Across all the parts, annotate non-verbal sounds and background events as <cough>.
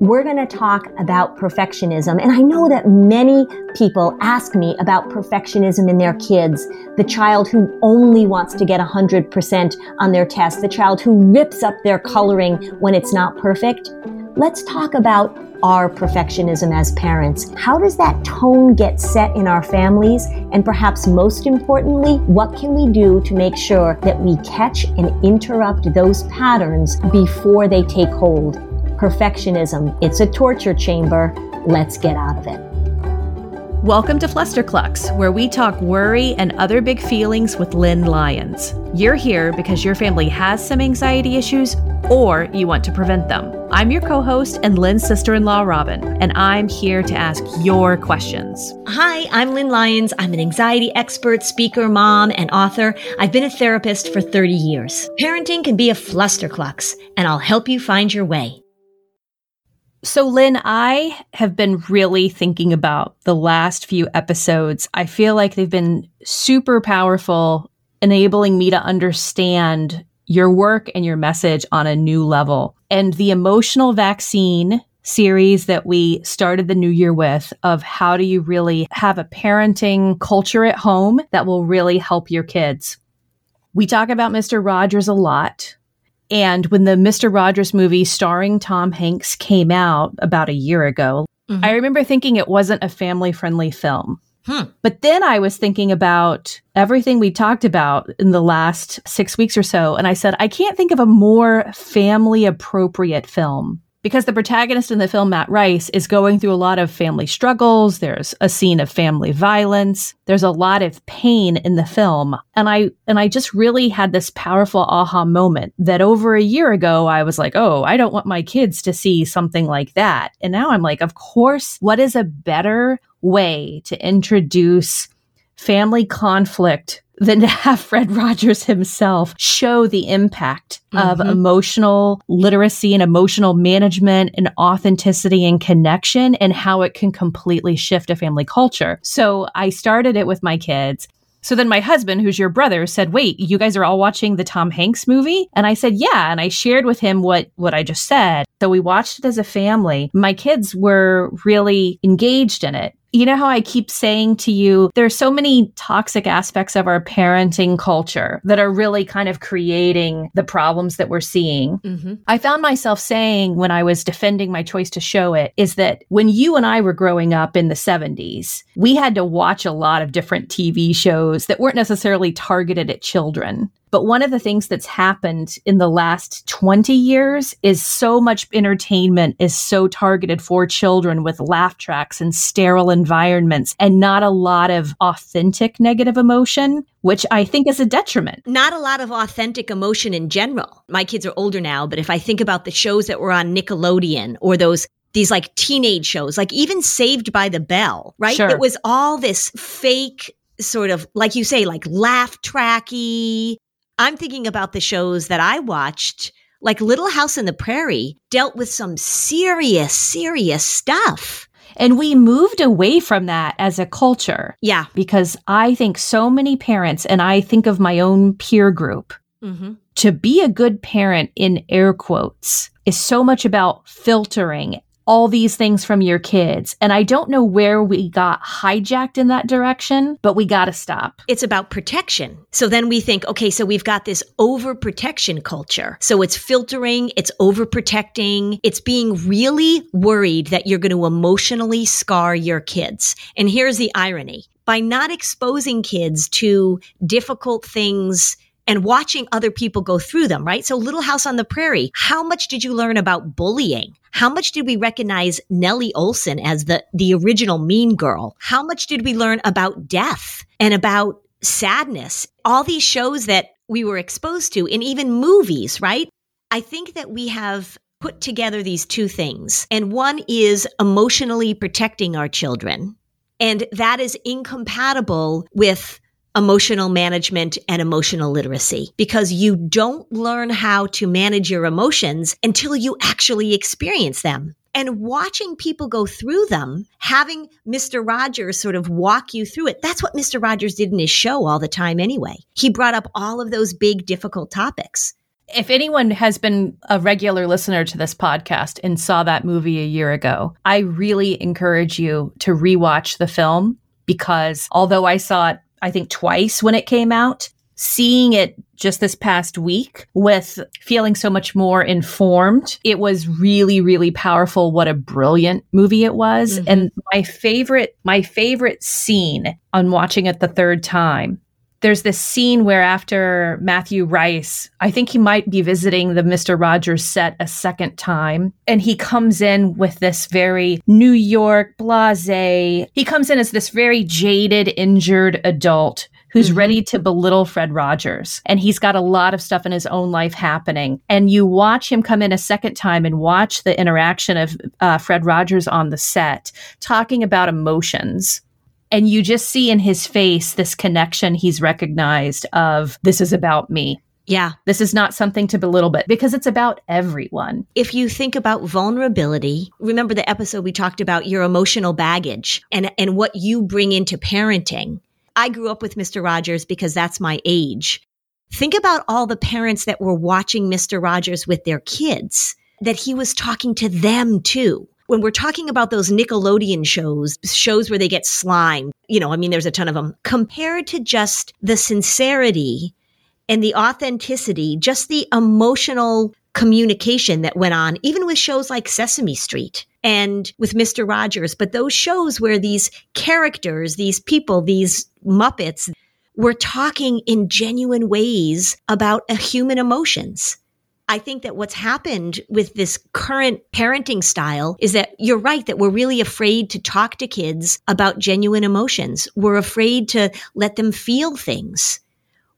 we're going to talk about perfectionism. And I know that many people ask me about perfectionism in their kids. The child who only wants to get 100% on their test, the child who rips up their coloring when it's not perfect. Let's talk about our perfectionism as parents. How does that tone get set in our families? And perhaps most importantly, what can we do to make sure that we catch and interrupt those patterns before they take hold? Perfectionism. It's a torture chamber. Let's get out of it. Welcome to Flusterclux, where we talk worry and other big feelings with Lynn Lyons. You're here because your family has some anxiety issues or you want to prevent them. I'm your co host and Lynn's sister in law, Robin, and I'm here to ask your questions. Hi, I'm Lynn Lyons. I'm an anxiety expert, speaker, mom, and author. I've been a therapist for 30 years. Parenting can be a flusterclux, and I'll help you find your way. So, Lynn, I have been really thinking about the last few episodes. I feel like they've been super powerful, enabling me to understand your work and your message on a new level. And the emotional vaccine series that we started the new year with of how do you really have a parenting culture at home that will really help your kids. We talk about Mr. Rogers a lot. And when the Mr. Rogers movie starring Tom Hanks came out about a year ago, mm-hmm. I remember thinking it wasn't a family friendly film. Hmm. But then I was thinking about everything we talked about in the last six weeks or so. And I said, I can't think of a more family appropriate film because the protagonist in the film, Matt Rice, is going through a lot of family struggles. There's a scene of family violence. There's a lot of pain in the film. And I, and I just really had this powerful aha moment that over a year ago, I was like, Oh, I don't want my kids to see something like that. And now I'm like, of course, what is a better way to introduce family conflict than to have <laughs> Fred Rogers himself show the impact mm-hmm. of emotional literacy and emotional management and authenticity and connection and how it can completely shift a family culture. So I started it with my kids. So then my husband, who's your brother, said, "Wait, you guys are all watching the Tom Hanks movie?" And I said, "Yeah." And I shared with him what what I just said. So we watched it as a family. My kids were really engaged in it you know how I keep saying to you, there's so many toxic aspects of our parenting culture that are really kind of creating the problems that we're seeing. Mm-hmm. I found myself saying when I was defending my choice to show it is that when you and I were growing up in the 70s, we had to watch a lot of different TV shows that weren't necessarily targeted at children. But one of the things that's happened in the last 20 years is so much entertainment is so targeted for children with laugh tracks and sterile environments and not a lot of authentic negative emotion, which I think is a detriment. Not a lot of authentic emotion in general. My kids are older now, but if I think about the shows that were on Nickelodeon or those these like teenage shows, like even Saved by the Bell, right? Sure. It was all this fake sort of like you say, like laugh tracky, I'm thinking about the shows that I watched, like Little House on the Prairie, dealt with some serious, serious stuff. And we moved away from that as a culture. Yeah. Because I think so many parents, and I think of my own peer group, mm-hmm. to be a good parent in air quotes is so much about filtering all these things from your kids. And I don't know where we got hijacked in that direction, but we got to stop. It's about protection. So then we think, okay, so we've got this overprotection culture. So it's filtering, it's overprotecting, it's being really worried that you're going to emotionally scar your kids. And here's the irony by not exposing kids to difficult things and watching other people go through them, right? So Little House on the Prairie, how much did you learn about bullying? How much did we recognize Nellie Oleson as the, the original mean girl? How much did we learn about death and about sadness? All these shows that we were exposed to and even movies, right? I think that we have put together these two things. And one is emotionally protecting our children. And that is incompatible with emotional management and emotional literacy because you don't learn how to manage your emotions until you actually experience them. And watching people go through them, having Mr. Rogers sort of walk you through it, that's what Mr. Rogers did in his show all the time anyway. He brought up all of those big, difficult topics. If anyone has been a regular listener to this podcast and saw that movie a year ago, I really encourage you to rewatch the film because although I saw it I think twice when it came out. Seeing it just this past week with feeling so much more informed, it was really, really powerful. What a brilliant movie it was. Mm-hmm. And my favorite, my favorite scene on watching it the third time there's this scene where after Matthew Rice, I think he might be visiting the Mr. Rogers set a second time, and he comes in with this very New York blase. He comes in as this very jaded, injured adult who's mm-hmm. ready to belittle Fred Rogers. And he's got a lot of stuff in his own life happening. And you watch him come in a second time and watch the interaction of uh, Fred Rogers on the set talking about emotions and you just see in his face this connection he's recognized of this is about me. Yeah. This is not something to belittle, but because it's about everyone. If you think about vulnerability, remember the episode we talked about your emotional baggage and, and what you bring into parenting. I grew up with Mr. Rogers because that's my age. Think about all the parents that were watching Mr. Rogers with their kids, that he was talking to them too when we're talking about those Nickelodeon shows, shows where they get slime, you know, I mean, there's a ton of them, compared to just the sincerity and the authenticity, just the emotional communication that went on, even with shows like Sesame Street and with Mr. Rogers. But those shows where these characters, these people, these Muppets were talking in genuine ways about human emotions. I think that what's happened with this current parenting style is that you're right that we're really afraid to talk to kids about genuine emotions. We're afraid to let them feel things.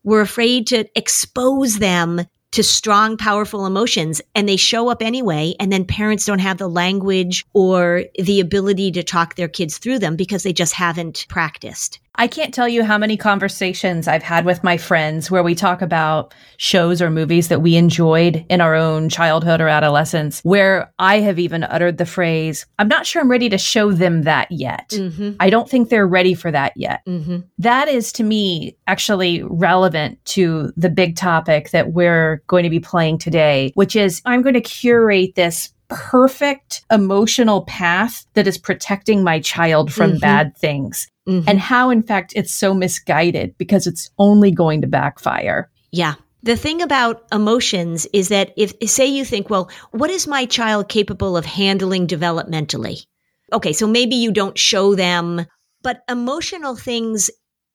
We're afraid to expose them to strong, powerful emotions and they show up anyway. And then parents don't have the language or the ability to talk their kids through them because they just haven't practiced. I can't tell you how many conversations I've had with my friends where we talk about shows or movies that we enjoyed in our own childhood or adolescence, where I have even uttered the phrase, I'm not sure I'm ready to show them that yet. Mm-hmm. I don't think they're ready for that yet. Mm-hmm. That is to me actually relevant to the big topic that we're going to be playing today, which is I'm going to curate this perfect emotional path that is protecting my child from mm-hmm. bad things. Mm-hmm. And how, in fact, it's so misguided because it's only going to backfire. Yeah. The thing about emotions is that if, say, you think, well, what is my child capable of handling developmentally? Okay, so maybe you don't show them, but emotional things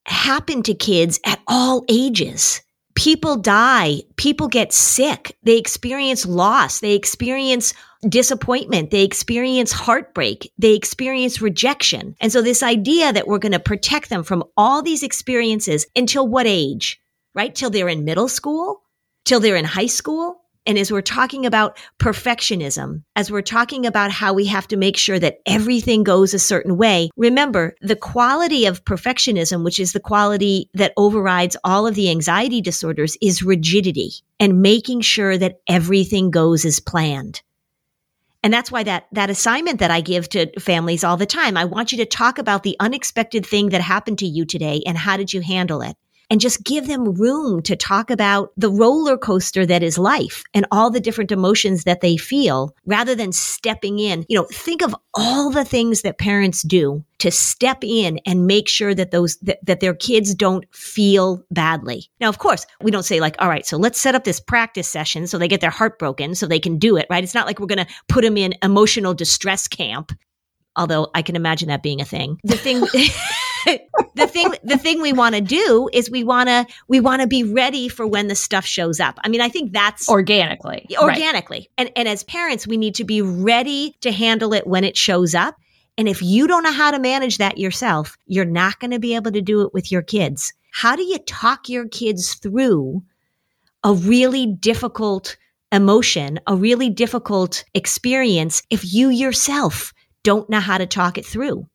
happen to kids at all ages people die, people get sick, they experience loss, they experience disappointment, they experience heartbreak, they experience rejection. And so this idea that we're going to protect them from all these experiences until what age? Right? Till they're in middle school? Till they're in high school? And as we're talking about perfectionism, as we're talking about how we have to make sure that everything goes a certain way, remember the quality of perfectionism, which is the quality that overrides all of the anxiety disorders, is rigidity and making sure that everything goes as planned. And that's why that, that assignment that I give to families all the time, I want you to talk about the unexpected thing that happened to you today and how did you handle it? And just give them room to talk about the roller coaster that is life and all the different emotions that they feel rather than stepping in. You know, think of all the things that parents do to step in and make sure that those that, that their kids don't feel badly. Now, of course, we don't say like, all right, so let's set up this practice session so they get their heart broken so they can do it, right? It's not like we're going to put them in emotional distress camp although I can imagine that being a thing. The thing <laughs> <laughs> <laughs> the thing the thing we want to do is we want to we want to be ready for when the stuff shows up. I mean, I think that's organically. Organically. Right. And and as parents, we need to be ready to handle it when it shows up. And if you don't know how to manage that yourself, you're not going to be able to do it with your kids. How do you talk your kids through a really difficult emotion, a really difficult experience if you yourself don't know how to talk it through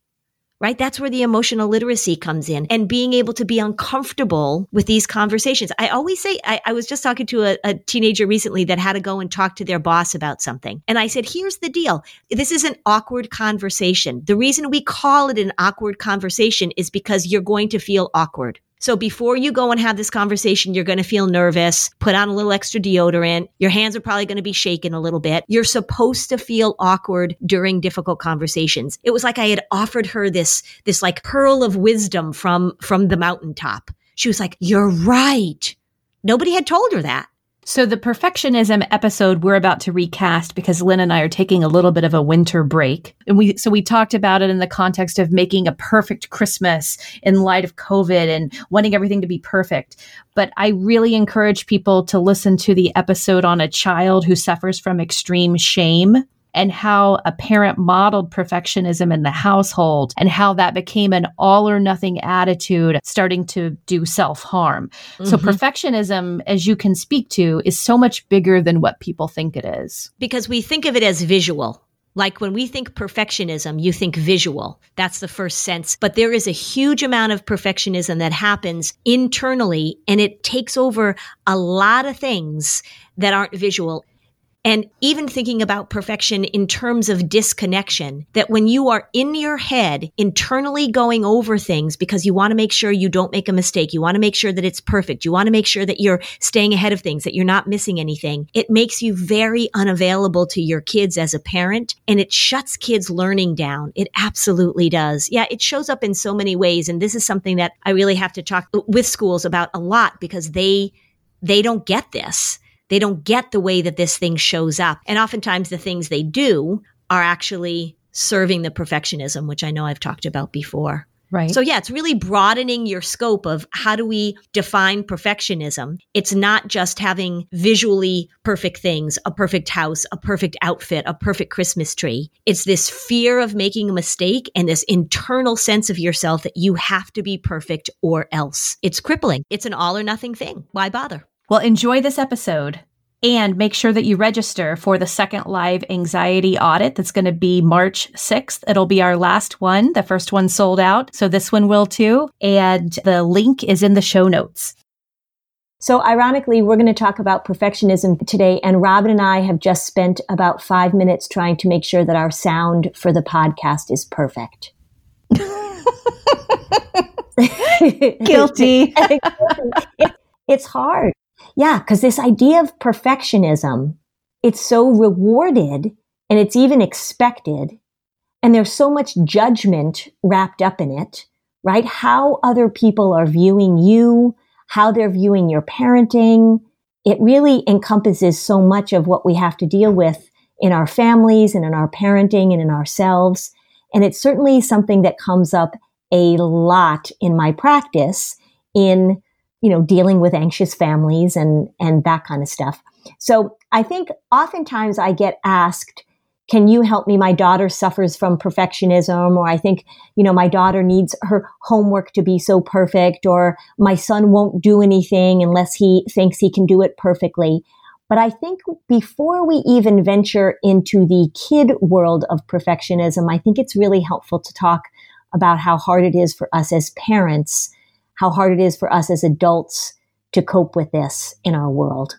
right? That's where the emotional literacy comes in and being able to be uncomfortable with these conversations. I always say, I, I was just talking to a, a, teenager recently that had to go and talk to their boss about something. And I said, here's the deal. This is an awkward conversation. The reason we call it an awkward conversation is because you're going to feel awkward. So before you go and have this conversation, you're going to feel nervous, put on a little extra deodorant. Your hands are probably going to be shaking a little bit. You're supposed to feel awkward during difficult conversations. It was like I had offered her this, this like pearl of wisdom from, from the mountaintop. She was like, you're right. Nobody had told her that. So the perfectionism episode we're about to recast because Lynn and I are taking a little bit of a winter break. And we so we talked about it in the context of making a perfect Christmas in light of COVID and wanting everything to be perfect. But I really encourage people to listen to the episode on a child who suffers from extreme shame and how a parent modeled perfectionism in the household and how that became an all or nothing attitude starting to do self harm. Mm-hmm. So, perfectionism, as you can speak to, is so much bigger than what people think it is. Because we think of it as visual. Like when we think perfectionism, you think visual. That's the first sense. But there is a huge amount of perfectionism that happens internally and it takes over a lot of things that aren't visual. And even thinking about perfection in terms of disconnection, that when you are in your head internally going over things because you want to make sure you don't make a mistake, you want to make sure that it's perfect, you want to make sure that you're staying ahead of things, that you're not missing anything, it makes you very unavailable to your kids as a parent and it shuts kids' learning down. It absolutely does. Yeah, it shows up in so many ways. And this is something that I really have to talk with schools about a lot because they, they don't get this they don't get the way that this thing shows up. And oftentimes the things they do are actually serving the perfectionism, which I know I've talked about before. Right. So yeah, it's really broadening your scope of how do we define perfectionism. It's not just having visually perfect things, a perfect house, a perfect outfit, a perfect Christmas tree. It's this fear of making a mistake and this internal sense of yourself that you have to be perfect or else. It's crippling. It's an all or nothing thing. Why bother? Well, enjoy this episode and make sure that you register for the second live anxiety audit that's going to be March 6th. It'll be our last one. The first one sold out. So this one will too. And the link is in the show notes. So, ironically, we're going to talk about perfectionism today. And Robin and I have just spent about five minutes trying to make sure that our sound for the podcast is perfect. <laughs> Guilty. <laughs> it's hard. Yeah, because this idea of perfectionism, it's so rewarded and it's even expected. And there's so much judgment wrapped up in it, right? How other people are viewing you, how they're viewing your parenting. It really encompasses so much of what we have to deal with in our families and in our parenting and in ourselves. And it's certainly something that comes up a lot in my practice in you know, dealing with anxious families and, and that kind of stuff. So I think oftentimes I get asked, can you help me? My daughter suffers from perfectionism, or I think, you know, my daughter needs her homework to be so perfect, or my son won't do anything unless he thinks he can do it perfectly. But I think before we even venture into the kid world of perfectionism, I think it's really helpful to talk about how hard it is for us as parents how hard it is for us as adults to cope with this in our world.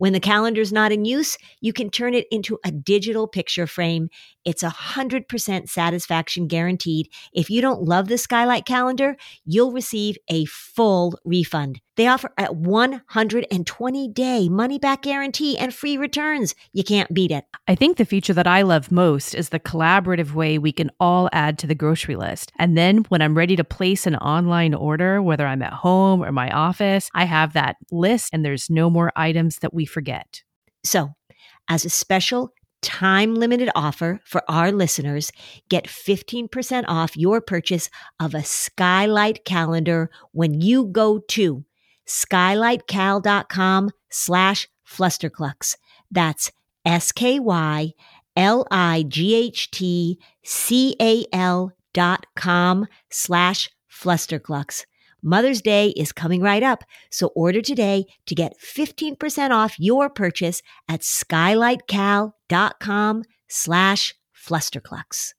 When the calendar's not in use, you can turn it into a digital picture frame. It's a 100% satisfaction guaranteed. If you don't love the Skylight calendar, you'll receive a full refund. They offer a 120 day money back guarantee and free returns. You can't beat it. I think the feature that I love most is the collaborative way we can all add to the grocery list. And then when I'm ready to place an online order, whether I'm at home or my office, I have that list and there's no more items that we forget. So, as a special time limited offer for our listeners, get 15% off your purchase of a Skylight calendar when you go to skylightcal.com slash flusterclux. That's S-K-Y-L-I-G-H-T-C-A-L dot com slash flusterclux. Mother's Day is coming right up, so order today to get 15% off your purchase at skylightcal.com slash flusterclux.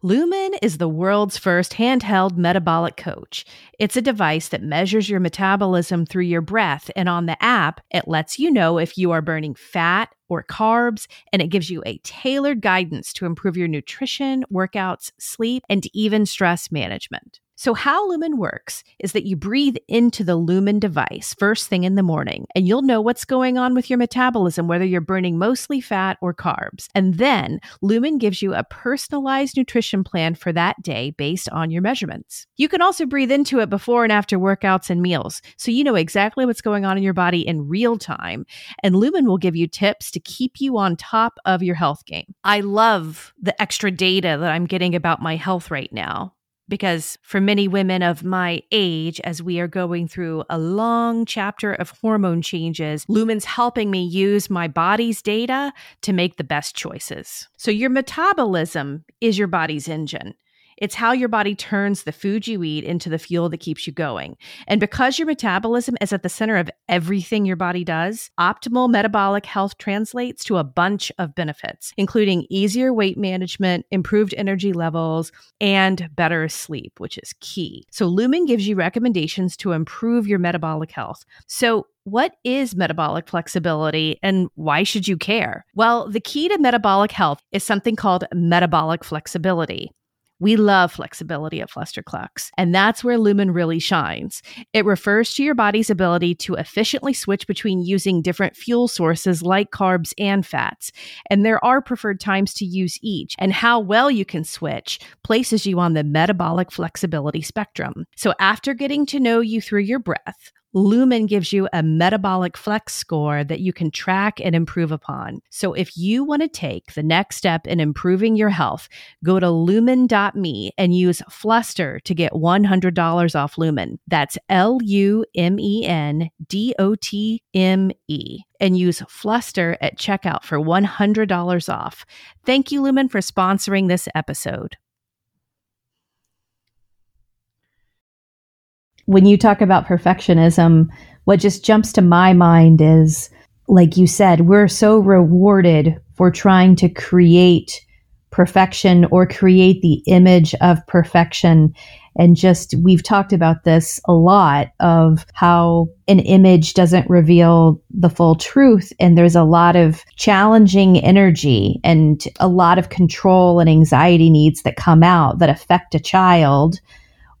Lumen is the world's first handheld metabolic coach. It's a device that measures your metabolism through your breath, and on the app, it lets you know if you are burning fat or carbs, and it gives you a tailored guidance to improve your nutrition, workouts, sleep, and even stress management. So, how Lumen works is that you breathe into the Lumen device first thing in the morning, and you'll know what's going on with your metabolism, whether you're burning mostly fat or carbs. And then Lumen gives you a personalized nutrition plan for that day based on your measurements. You can also breathe into it before and after workouts and meals, so you know exactly what's going on in your body in real time. And Lumen will give you tips to keep you on top of your health game. I love the extra data that I'm getting about my health right now because for many women of my age, as we are going through a long chapter of hormone changes, Lumen's helping me use my body's data to make the best choices. So, your metabolism is your body's engine. It's how your body turns the food you eat into the fuel that keeps you going. And because your metabolism is at the center of everything your body does, optimal metabolic health translates to a bunch of benefits, including easier weight management, improved energy levels, and better sleep, which is key. So, Lumen gives you recommendations to improve your metabolic health. So, what is metabolic flexibility and why should you care? Well, the key to metabolic health is something called metabolic flexibility. We love flexibility at Flusterclux, and that's where Lumen really shines. It refers to your body's ability to efficiently switch between using different fuel sources like carbs and fats. And there are preferred times to use each, and how well you can switch places you on the metabolic flexibility spectrum. So after getting to know you through your breath, Lumen gives you a metabolic flex score that you can track and improve upon. So if you want to take the next step in improving your health, go to lumen.me and use Fluster to get $100 off Lumen. That's L U M E N D O T M E. And use Fluster at checkout for $100 off. Thank you, Lumen, for sponsoring this episode. When you talk about perfectionism, what just jumps to my mind is, like you said, we're so rewarded for trying to create perfection or create the image of perfection. And just, we've talked about this a lot of how an image doesn't reveal the full truth. And there's a lot of challenging energy and a lot of control and anxiety needs that come out that affect a child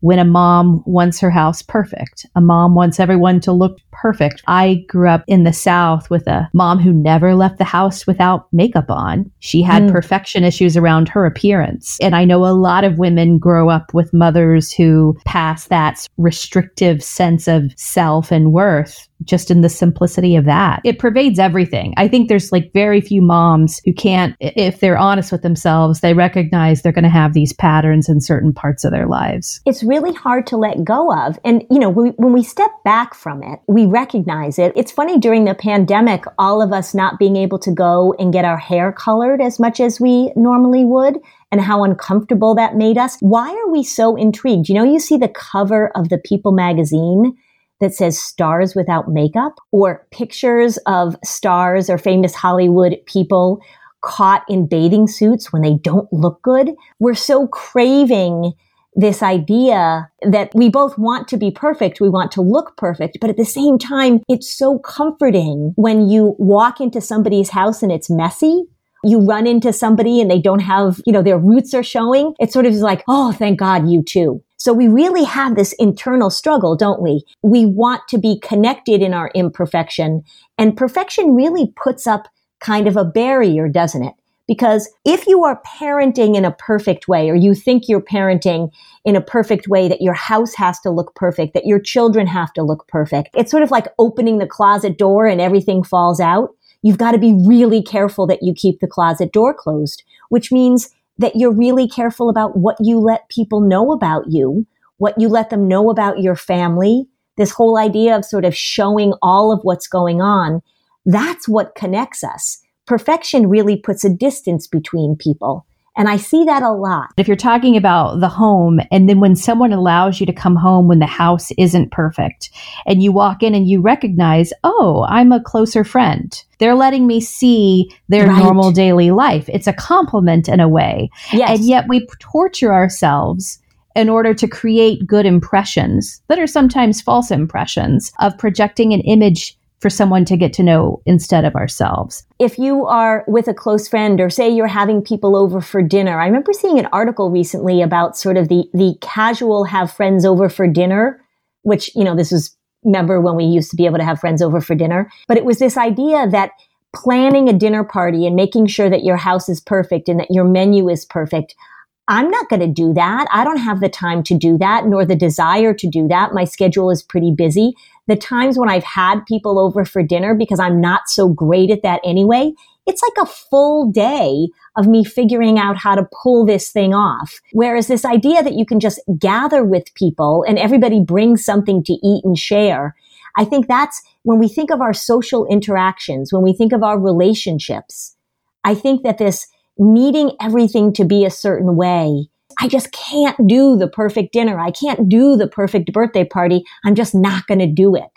when a mom wants her house perfect. A mom wants everyone to look perfect. I grew up in the South with a mom who never left the house without makeup on. She had mm. perfection issues around her appearance. And I know a lot of women grow up with mothers who pass that restrictive sense of self and worth just in the simplicity of that. It pervades everything. I think there's like very few moms who can't, if they're honest with themselves, they recognize they're going to have these patterns in certain parts of their lives. It's really hard to let go of. And, you know, when we, when we step back from it, we recognize it. It's funny during the pandemic, all of us not being able to go and get our hair colored as much as we normally would and how uncomfortable that made us. Why are we so intrigued? You know, you see the cover of the People magazine that says stars without makeup or pictures of stars or famous Hollywood people caught in bathing suits when they don't look good. We're so craving this idea that we both want to be perfect. We want to look perfect. But at the same time, it's so comforting when you walk into somebody's house and it's messy you run into somebody and they don't have, you know, their roots are showing. It's sort of like, oh, thank God you too. So we really have this internal struggle, don't we? We want to be connected in our imperfection and perfection really puts up kind of a barrier, doesn't it? Because if you are parenting in a perfect way, or you think you're parenting in a perfect way, that your house has to look perfect, that your children have to look perfect, it's sort of like opening the closet door and everything falls out. You've got to be really careful that you keep the closet door closed, which means that you're really careful about what you let people know about you, what you let them know about your family. This whole idea of sort of showing all of what's going on. That's what connects us. Perfection really puts a distance between people. And I see that a lot. If you're talking about the home, and then when someone allows you to come home when the house isn't perfect, and you walk in and you recognize, oh, I'm a closer friend. They're letting me see their right. normal daily life. It's a compliment in a way. Yes. And yet we torture ourselves in order to create good impressions that are sometimes false impressions of projecting an image for someone to get to know instead of ourselves. If you are with a close friend or say you're having people over for dinner, I remember seeing an article recently about sort of the, the casual have friends over for dinner, which, you know, this was, remember when we used to be able to have friends over for dinner, but it was this idea that planning a dinner party and making sure that your house is perfect and that your menu is perfect. I'm not going to do that. I don't have the time to do that, nor the desire to do that. My schedule is pretty busy the times when I've had people over for dinner because I'm not so great at that anyway, it's like a full day of me figuring out how to pull this thing off. Whereas this idea that you can just gather with people and everybody brings something to eat and share, I think that's when we think of our social interactions, when we think of our relationships, I think that this needing everything to be a certain way I just can't do the perfect dinner. I can't do the perfect birthday party. I'm just not going to do it.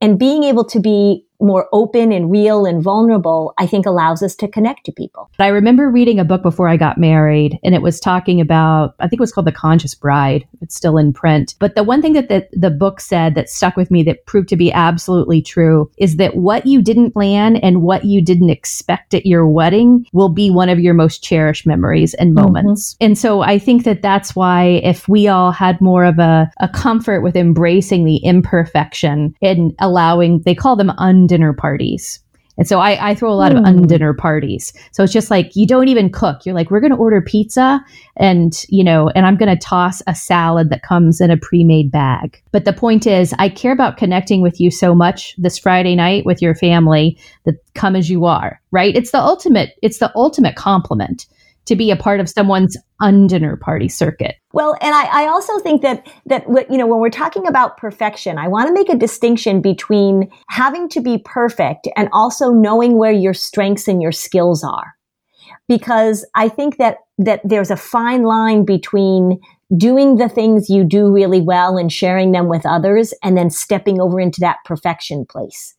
And being able to be more open and real and vulnerable, I think allows us to connect to people. I remember reading a book before I got married, and it was talking about, I think it was called The Conscious Bride. It's still in print. But the one thing that the, the book said that stuck with me that proved to be absolutely true is that what you didn't plan and what you didn't expect at your wedding will be one of your most cherished memories and mm-hmm. moments. Mm-hmm. And so I think that that's why if we all had more of a, a comfort with embracing the imperfection and allowing, they call them undeniable dinner parties. And so I, I throw a lot mm. of hmm. undinner parties. So it's just like you don't even cook. You're like, we're going to order pizza and, you know, and I'm going to toss a salad that comes in a pre made bag. But the point is, I care about connecting with you so much this Friday night with your family that come as you are, right? It's the ultimate, it's the ultimate compliment to be a part of someone's undinner party circuit. Well, and I, I also think that that you know when we're talking about perfection, I want to make a distinction between having to be perfect and also knowing where your strengths and your skills are, because I think that that there's a fine line between doing the things you do really well and sharing them with others, and then stepping over into that perfection place,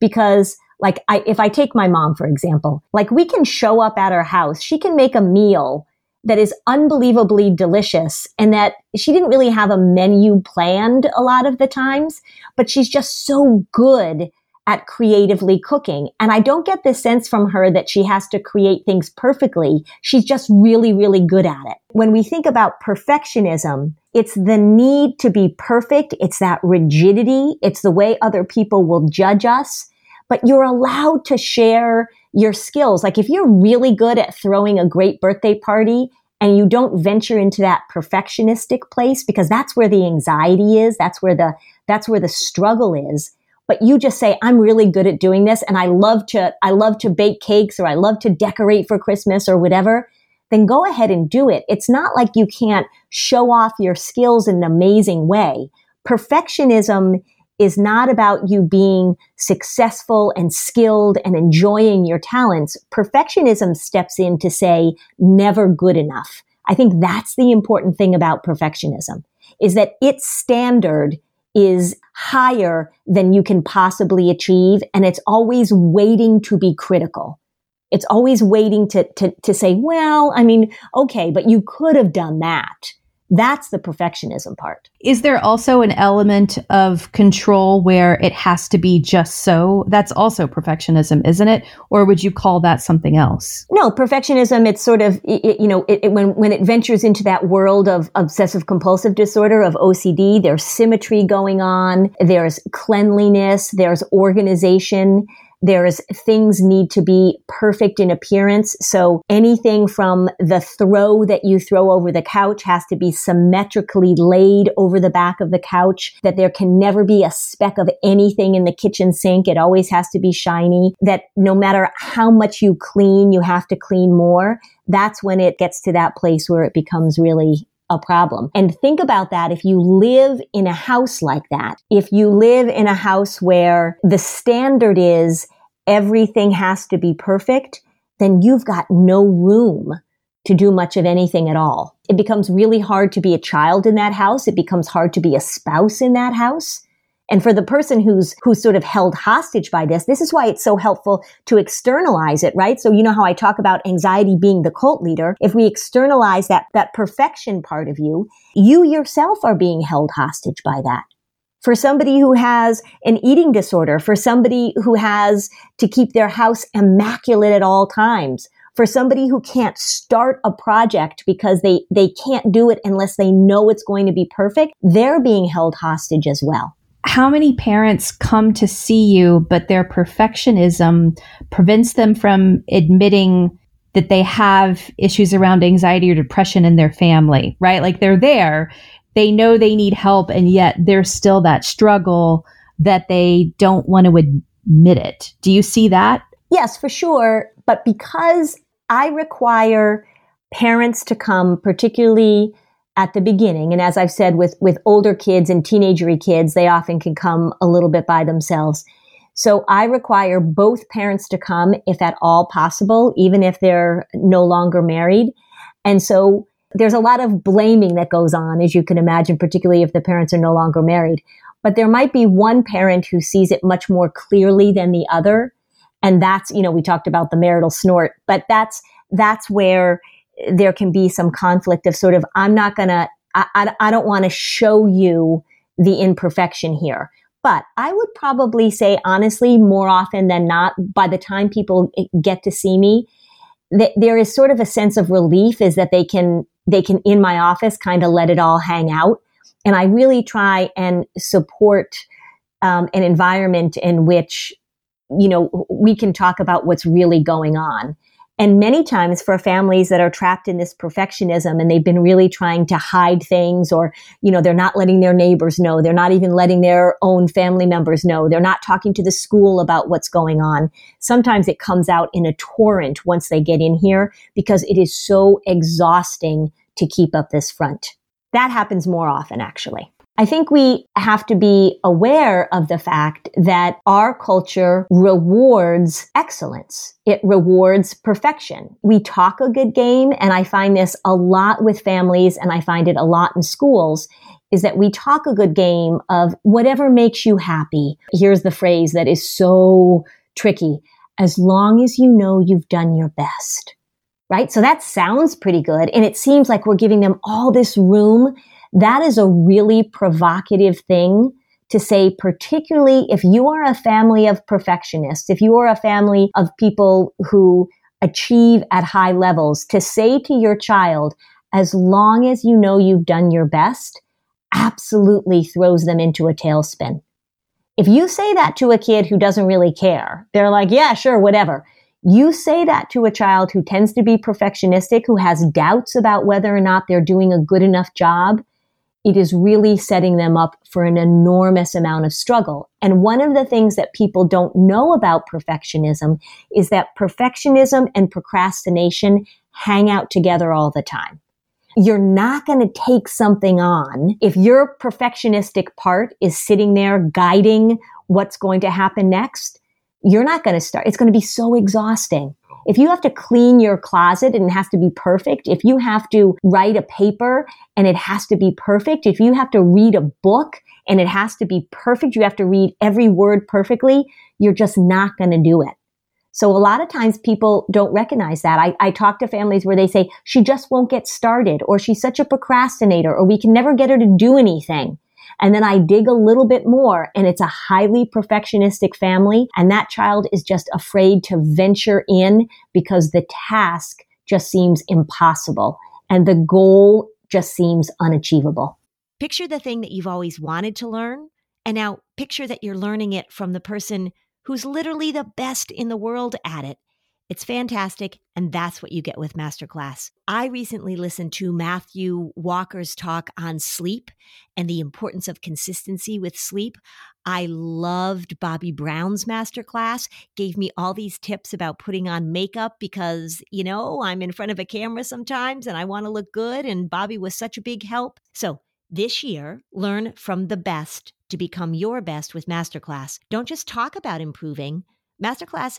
because like I, if I take my mom, for example, like we can show up at her house. She can make a meal that is unbelievably delicious and that she didn't really have a menu planned a lot of the times, but she's just so good at creatively cooking. And I don't get this sense from her that she has to create things perfectly. She's just really, really good at it. When we think about perfectionism, it's the need to be perfect. It's that rigidity. It's the way other people will judge us but you're allowed to share your skills. Like if you're really good at throwing a great birthday party and you don't venture into that perfectionistic place because that's where the anxiety is, that's where the that's where the struggle is. but you just say, I'm really good at doing this and I love to, I love to bake cakes or I love to decorate for Christmas or whatever, then go ahead and do it. It's not like you can't show off your skills in an amazing way. Perfectionism is not about you being successful and skilled and enjoying your talents. Perfectionism steps in to say never good enough. I think that's the important thing about perfectionism is that its standard is higher than you can possibly achieve. And it's always waiting to be critical. It's always waiting to, to, to say, well, I mean, okay, but you could have done that. That's the perfectionism part. Is there also an element of control where it has to be just so? That's also perfectionism, isn't it? Or would you call that something else? No, perfectionism, it's sort of, it, you know, it, it, when, when it ventures into that world of obsessive compulsive disorder, of OCD, there's symmetry going on, there's cleanliness, there's organization. There's things need to be perfect in appearance. So anything from the throw that you throw over the couch has to be symmetrically laid over the back of the couch, that there can never be a speck of anything in the kitchen sink. It always has to be shiny, that no matter how much you clean, you have to clean more. That's when it gets to that place where it becomes really a problem. And think about that if you live in a house like that. If you live in a house where the standard is everything has to be perfect, then you've got no room to do much of anything at all. It becomes really hard to be a child in that house. It becomes hard to be a spouse in that house. And for the person who's, who's sort of held hostage by this, this is why it's so helpful to externalize it, right? So you know how I talk about anxiety being the cult leader. If we externalize that, that perfection part of you, you yourself are being held hostage by that for somebody who has an eating disorder, for somebody who has to keep their house immaculate at all times, for somebody who can't start a project because they, they can't do it unless they know it's going to be perfect, they're being held hostage as well. How many parents come to see you, but their perfectionism prevents them from admitting that they have issues around anxiety or depression in their family, right? Like they're there they know they need help and yet there's still that struggle that they don't want to admit it. Do you see that? Yes, for sure. But because I require parents to come, particularly at the beginning, and as I've said with, with older kids and teenagery kids, they often can come a little bit by themselves. So I require both parents to come if at all possible, even if they're no longer married. And so there's a lot of blaming that goes on, as you can imagine, particularly if the parents are no longer married. But there might be one parent who sees it much more clearly than the other. And that's, you know, we talked about the marital snort, but that's, that's where there can be some conflict of sort of, I'm not gonna, I, I, I don't want to show you the imperfection here. But I would probably say, honestly, more often than not, by the time people get to see me, there is sort of a sense of relief is that they can they can in my office kind of let it all hang out. And I really try and support um, an environment in which, you know, we can talk about what's really going on. And many times for families that are trapped in this perfectionism and they've been really trying to hide things or, you know, they're not letting their neighbors know. They're not even letting their own family members know. They're not talking to the school about what's going on. Sometimes it comes out in a torrent once they get in here because it is so exhausting to keep up this front. That happens more often, actually. I think we have to be aware of the fact that our culture rewards excellence. It rewards perfection. We talk a good game, and I find this a lot with families, and I find it a lot in schools, is that we talk a good game of whatever makes you happy. Here's the phrase that is so tricky. As long as you know you've done your best. Right? So that sounds pretty good. And it seems like we're giving them all this room that is a really provocative thing to say, particularly if you are a family of perfectionists, if you are a family of people who achieve at high levels, to say to your child, as long as you know you've done your best, absolutely throws them into a tailspin. If you say that to a kid who doesn't really care, they're like, yeah, sure, whatever. You say that to a child who tends to be perfectionistic, who has doubts about whether or not they're doing a good enough job, it is really setting them up for an enormous amount of struggle. And one of the things that people don't know about perfectionism is that perfectionism and procrastination hang out together all the time. You're not going to take something on if your perfectionistic part is sitting there guiding what's going to happen next. You're not going to start. It's going to be so exhausting. If you have to clean your closet and it has to be perfect, if you have to write a paper and it has to be perfect, if you have to read a book and it has to be perfect, you have to read every word perfectly, you're just not going to do it. So a lot of times people don't recognize that. I, I talk to families where they say, she just won't get started, or she's such a procrastinator, or we can never get her to do anything. And then I dig a little bit more and it's a highly perfectionistic family. And that child is just afraid to venture in because the task just seems impossible and the goal just seems unachievable. Picture the thing that you've always wanted to learn. And now picture that you're learning it from the person who's literally the best in the world at it. It's fantastic, and that's what you get with Masterclass. I recently listened to Matthew Walker's talk on sleep and the importance of consistency with sleep. I loved Bobbi Brown's masterclass, gave me all these tips about putting on makeup because, you know, I'm in front of a camera sometimes and I want to look good. And Bobbi was such a big help. So this year, learn from the best to become your best with Masterclass. Don't just talk about improving. Masterclass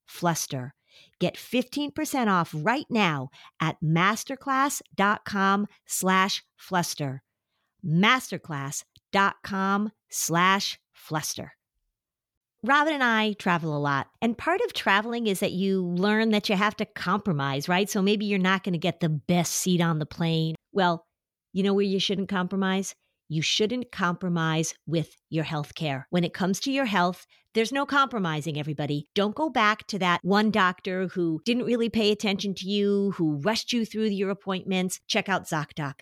fluster. Get 15% off right now at masterclass.com slash fluster. Masterclass.com slash fluster. Robin and I travel a lot, and part of traveling is that you learn that you have to compromise, right? So maybe you're not going to get the best seat on the plane. Well, you know where you shouldn't compromise? You shouldn't compromise with your health care. When it comes to your health, there's no compromising, everybody. Don't go back to that one doctor who didn't really pay attention to you, who rushed you through your appointments. Check out ZocDoc.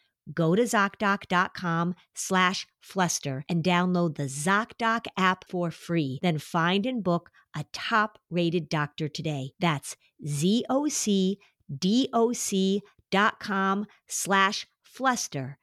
go to ZocDoc.com slash fluster and download the ZocDoc app for free. Then find and book a top rated doctor today. That's ZocDoc.com slash fluster.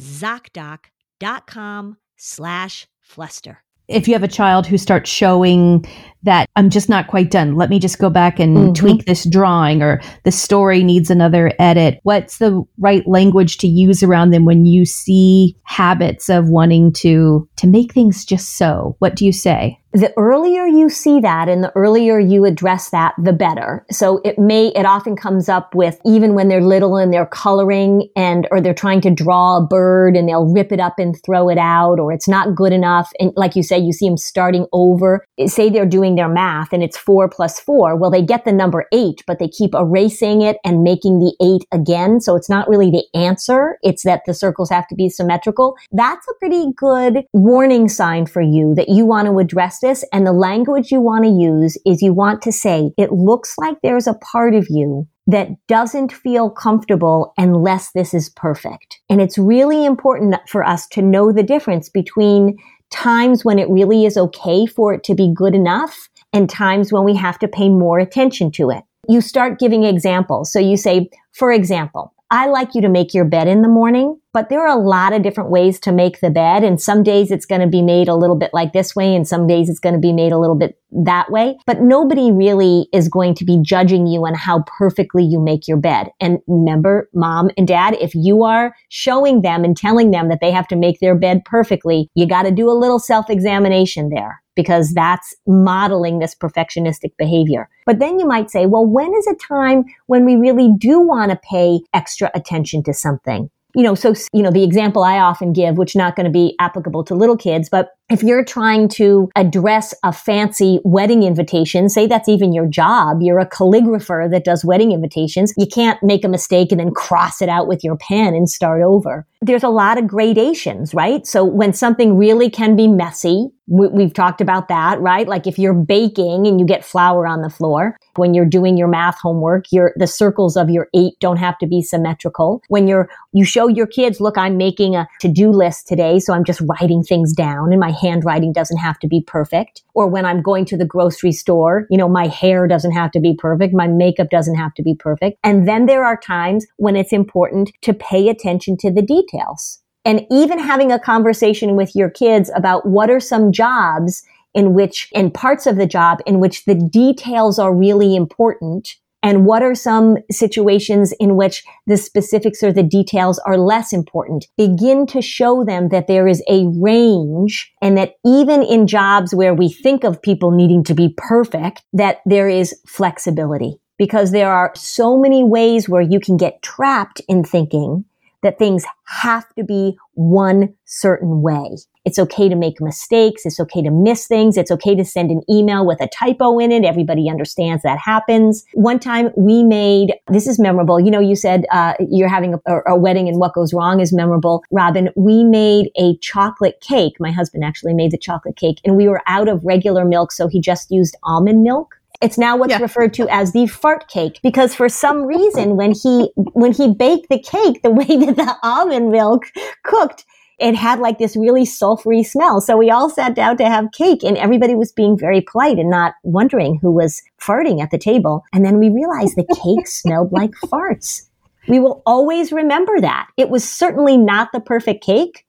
ZocDoc.com slash fluster. If you have a child who starts showing that I'm just not quite done. Let me just go back and mm-hmm. tweak this drawing or the story needs another edit. What's the right language to use around them when you see habits of wanting to to make things just so? What do you say? The earlier you see that and the earlier you address that, the better. So it may, it often comes up with even when they're little and they're coloring and, or they're trying to draw a bird and they'll rip it up and throw it out or it's not good enough. And like you say, you see them starting over. Say they're doing their math and it's four plus four. Well, they get the number eight, but they keep erasing it and making the eight again. So it's not really the answer. It's that the circles have to be symmetrical. That's a pretty good warning sign for you that you want to address and the language you want to use is you want to say, it looks like there's a part of you that doesn't feel comfortable unless this is perfect. And it's really important for us to know the difference between times when it really is okay for it to be good enough and times when we have to pay more attention to it. You start giving examples. So you say, for example, I like you to make your bed in the morning, but there are a lot of different ways to make the bed. And some days it's going to be made a little bit like this way. And some days it's going to be made a little bit that way. But nobody really is going to be judging you on how perfectly you make your bed. And remember, mom and dad, if you are showing them and telling them that they have to make their bed perfectly, you got to do a little self examination there because that's modeling this perfectionistic behavior. But then you might say, well, when is a time when we really do want to pay extra attention to something? You know, so, you know, the example I often give, which not going to be applicable to little kids, but if you're trying to address a fancy wedding invitation, say that's even your job, you're a calligrapher that does wedding invitations, you can't make a mistake and then cross it out with your pen and start over. There's a lot of gradations, right? So when something really can be messy, we've talked about that, right? Like if you're baking and you get flour on the floor, when you're doing your math homework, your the circles of your eight don't have to be symmetrical. When you're you show your kids, look, I'm making a to-do list today, so I'm just writing things down and my handwriting doesn't have to be perfect. Or when I'm going to the grocery store, you know, my hair doesn't have to be perfect, my makeup doesn't have to be perfect. And then there are times when it's important to pay attention to the details and even having a conversation with your kids about what are some jobs in which, in parts of the job in which the details are really important. And what are some situations in which the specifics or the details are less important? Begin to show them that there is a range and that even in jobs where we think of people needing to be perfect, that there is flexibility because there are so many ways where you can get trapped in thinking that things have to be one certain way. It's okay to make mistakes. It's okay to miss things. It's okay to send an email with a typo in it. Everybody understands that happens. One time we made, this is memorable. You know, you said uh, you're having a, a wedding and what goes wrong is memorable. Robin, we made a chocolate cake. My husband actually made the chocolate cake and we were out of regular milk. So he just used almond milk. It's now what's yeah. referred to as the fart cake because for some reason when he when he baked the cake, the way that the almond milk cooked, it had like this really sulfury smell. So we all sat down to have cake and everybody was being very polite and not wondering who was farting at the table. And then we realized the cake smelled like farts. We will always remember that. It was certainly not the perfect cake,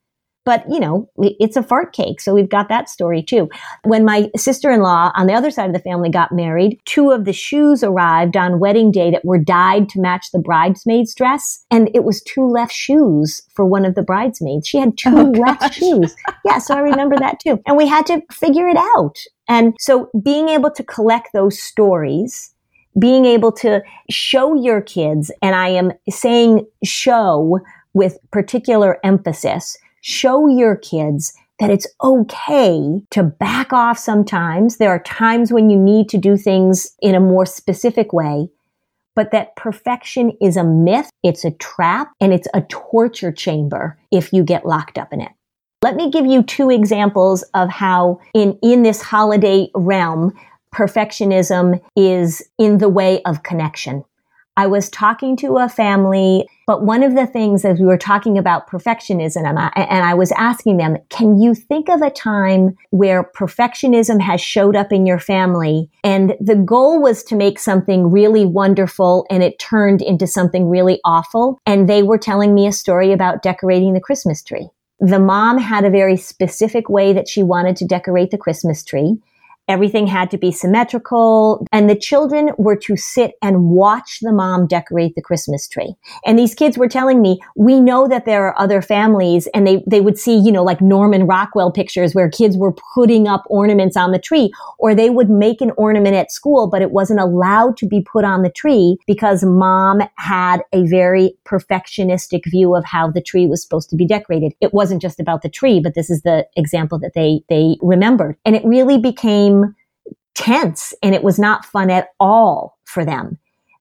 but, you know, it's a fart cake. So we've got that story too. When my sister in law on the other side of the family got married, two of the shoes arrived on wedding day that were dyed to match the bridesmaid's dress. And it was two left shoes for one of the bridesmaids. She had two oh, left shoes. Yeah. So I remember that too. And we had to figure it out. And so being able to collect those stories being able to show your kids, and I am saying show with particular emphasis, show your kids that it's okay to back off sometimes. There are times when you need to do things in a more specific way, but that perfection is a myth, it's a trap, and it's a torture chamber if you get locked up in it. Let me give you two examples of how in, in this holiday realm, perfectionism is in the way of connection. I was talking to a family, but one of the things as we were talking about perfectionism, and I, was asking them, can you think of a time where perfectionism has showed up in your family and the goal was to make something really wonderful and it turned into something really awful? And they were telling me a story about decorating the Christmas tree. The mom had a very specific way that she wanted to decorate the Christmas tree. Everything had to be symmetrical and the children were to sit and watch the mom decorate the Christmas tree. And these kids were telling me, we know that there are other families and they, they would see, you know, like Norman Rockwell pictures where kids were putting up ornaments on the tree or they would make an ornament at school, but it wasn't allowed to be put on the tree because mom had a very perfectionistic view of how the tree was supposed to be decorated. It wasn't just about the tree, but this is the example that they, they remembered. And it really became tense and it was not fun at all for them.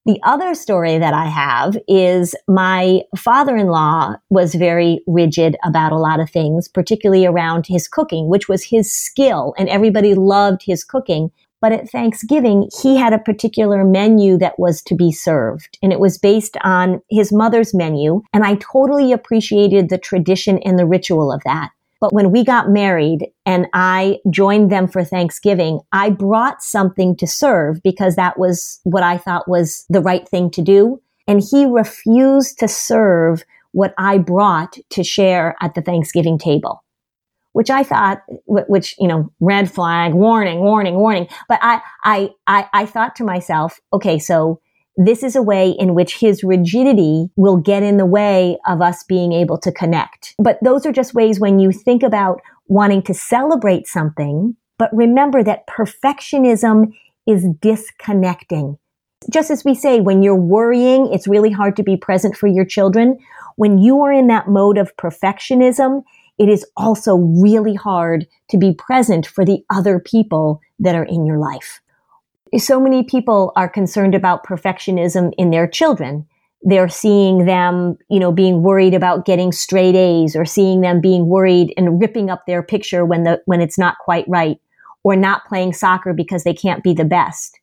The other story that I have is my father-in-law was very rigid about a lot of things, particularly around his cooking, which was his skill and everybody loved his cooking. But at Thanksgiving, he had a particular menu that was to be served and it was based on his mother's menu. And I totally appreciated the tradition and the ritual of that. But when we got married and I joined them for Thanksgiving, I brought something to serve because that was what I thought was the right thing to do. And he refused to serve what I brought to share at the Thanksgiving table, which I thought, which, you know, red flag, warning, warning, warning. But I, I, I, I thought to myself, okay, so this is a way in which his rigidity will get in the way of us being able to connect. But those are just ways when you think about wanting to celebrate something, but remember that perfectionism is disconnecting. Just as we say, when you're worrying, it's really hard to be present for your children. When you are in that mode of perfectionism, it is also really hard to be present for the other people that are in your life so many people are concerned about perfectionism in their children. They're seeing them, you know, being worried about getting straight A's or seeing them being worried and ripping up their picture when the, when it's not quite right or not playing soccer because they can't be the best.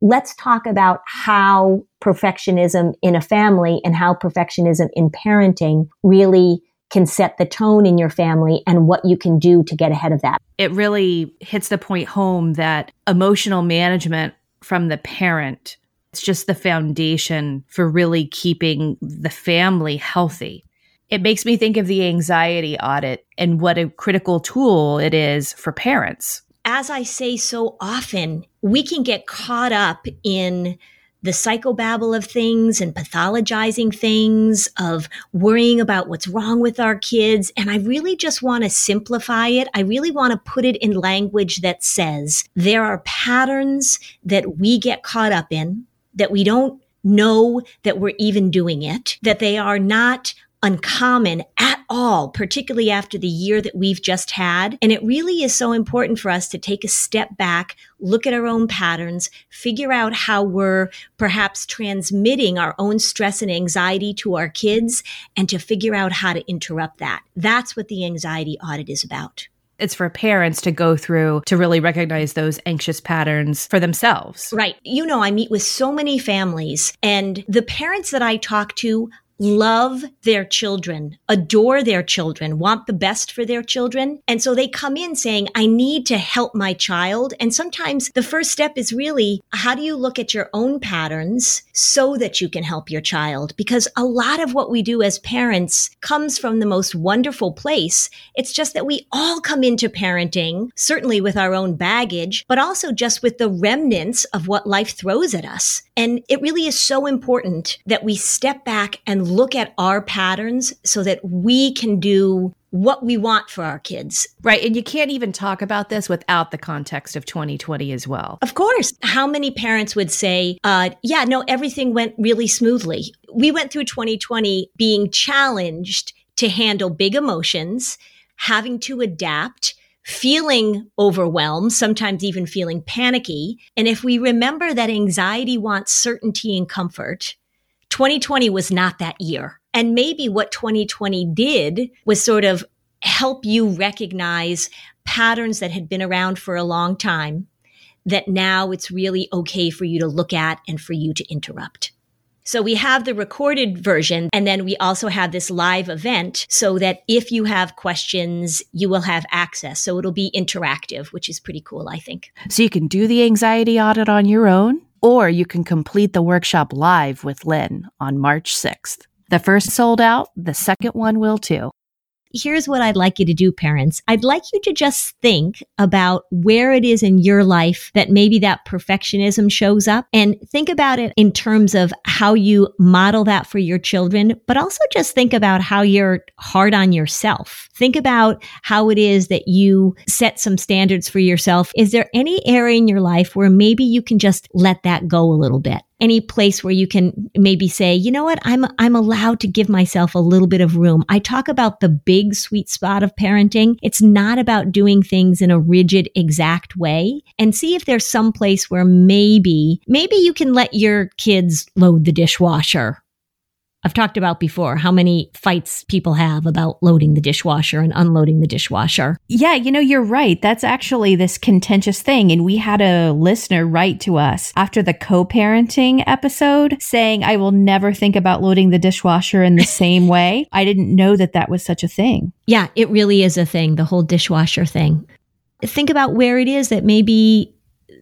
Let's talk about how perfectionism in a family and how perfectionism in parenting really can set the tone in your family and what you can do to get ahead of that. It really hits the point home that emotional management from the parent it's just the foundation for really keeping the family healthy. It makes me think of the anxiety audit and what a critical tool it is for parents. As I say so often, we can get caught up in the psychobabble of things and pathologizing things, of worrying about what's wrong with our kids. And I really just want to simplify it. I really want to put it in language that says there are patterns that we get caught up in, that we don't know that we're even doing it, that they are not uncommon at all, particularly after the year that we've just had. And it really is so important for us to take a step back, look at our own patterns, figure out how we're perhaps transmitting our own stress and anxiety to our kids, and to figure out how to interrupt that. That's what the anxiety audit is about it's for parents to go through to really recognize those anxious patterns for themselves. Right. You know, I meet with so many families, and the parents that I talk to love their children, adore their children, want the best for their children. And so they come in saying, I need to help my child. And sometimes the first step is really, how do you look at your own patterns so that you can help your child? Because a lot of what we do as parents comes from the most wonderful place. It's just that we all come into parenting, certainly with our own baggage, but also just with the remnants of what life throws at us. And it really is so important that we step back and look at our patterns so that we can do what we want for our kids. Right. And you can't even talk about this without the context of 2020 as well. Of course. How many parents would say, uh, yeah, no, everything went really smoothly? We went through 2020 being challenged to handle big emotions, having to adapt feeling overwhelmed, sometimes even feeling panicky. And if we remember that anxiety wants certainty and comfort, 2020 was not that year. And maybe what 2020 did was sort of help you recognize patterns that had been around for a long time that now it's really okay for you to look at and for you to interrupt. So we have the recorded version and then we also have this live event so that if you have questions, you will have access. So it'll be interactive, which is pretty cool, I think. So you can do the anxiety audit on your own or you can complete the workshop live with Lynn on March 6th. The first sold out, the second one will too. Here's what I'd like you to do, parents. I'd like you to just think about where it is in your life that maybe that perfectionism shows up and think about it in terms of how you model that for your children, but also just think about how you're hard on yourself. Think about how it is that you set some standards for yourself. Is there any area in your life where maybe you can just let that go a little bit? Any place where you can maybe say, you know what, I'm I'm allowed to give myself a little bit of room. I talk about the big sweet spot of parenting. It's not about doing things in a rigid exact way and see if there's some place where maybe maybe you can let your kids load the dishwasher I've talked about before how many fights people have about loading the dishwasher and unloading the dishwasher. Yeah, you know, you're right. That's actually this contentious thing. And we had a listener write to us after the co parenting episode saying, I will never think about loading the dishwasher in the <laughs> same way. I didn't know that that was such a thing. Yeah, it really is a thing, the whole dishwasher thing. Think about where it is that maybe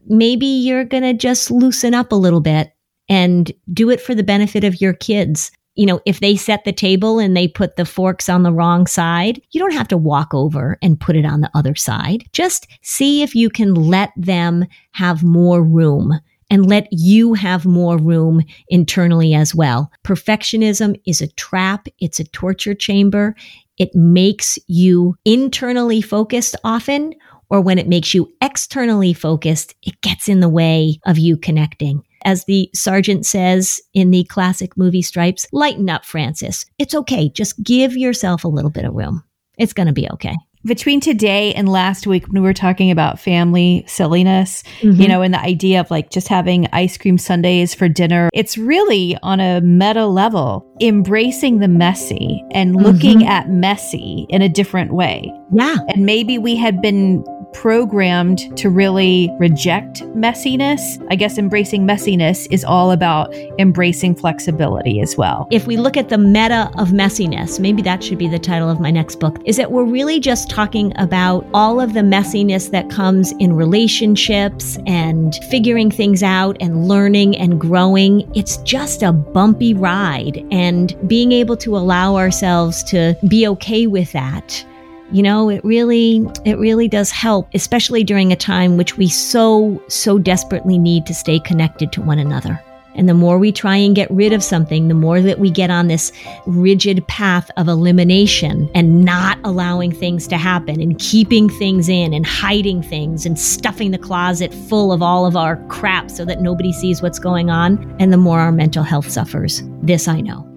maybe you're going to just loosen up a little bit and do it for the benefit of your kids you know, if they set the table and they put the forks on the wrong side, you don't have to walk over and put it on the other side. Just see if you can let them have more room and let you have more room internally as well. Perfectionism is a trap. It's a torture chamber. It makes you internally focused often, or when it makes you externally focused, it gets in the way of you connecting. As the sergeant says in the classic movie Stripes, lighten up, Francis. It's okay. Just give yourself a little bit of room. It's going to be okay between today and last week when we were talking about family silliness, mm-hmm. you know, and the idea of like just having ice cream sundaes for dinner, it's really on a meta level, embracing the messy and looking mm-hmm. at messy in a different way. Yeah. And maybe we had been programmed to really reject messiness. I guess embracing messiness is all about embracing flexibility as well. If we look at the meta of messiness, maybe that should be the title of my next book, is that we're really just talking about all of the messiness that comes in relationships and figuring things out and learning and growing. It's just a bumpy ride and being able to allow ourselves to be okay with that you know, it really, it really does help, especially during a time which we so, so desperately need to stay connected to one another. And the more we try and get rid of something, the more that we get on this rigid path of elimination and not allowing things to happen and keeping things in and hiding things and stuffing the closet full of all of our crap so that nobody sees what's going on. And the more our mental health suffers. This I know.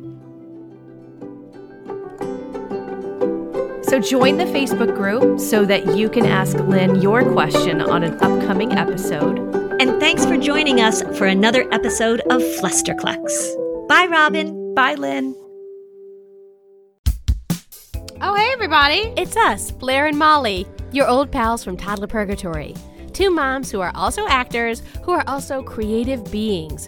So join the Facebook group so that you can ask Lynn your question on an upcoming episode. And thanks for joining us for another episode of Flusterclux. Bye, Robin. Bye, Lynn. Oh, hey, everybody. It's us, Blair and Molly, your old pals from Toddler Purgatory. Two moms who are also actors, who are also creative beings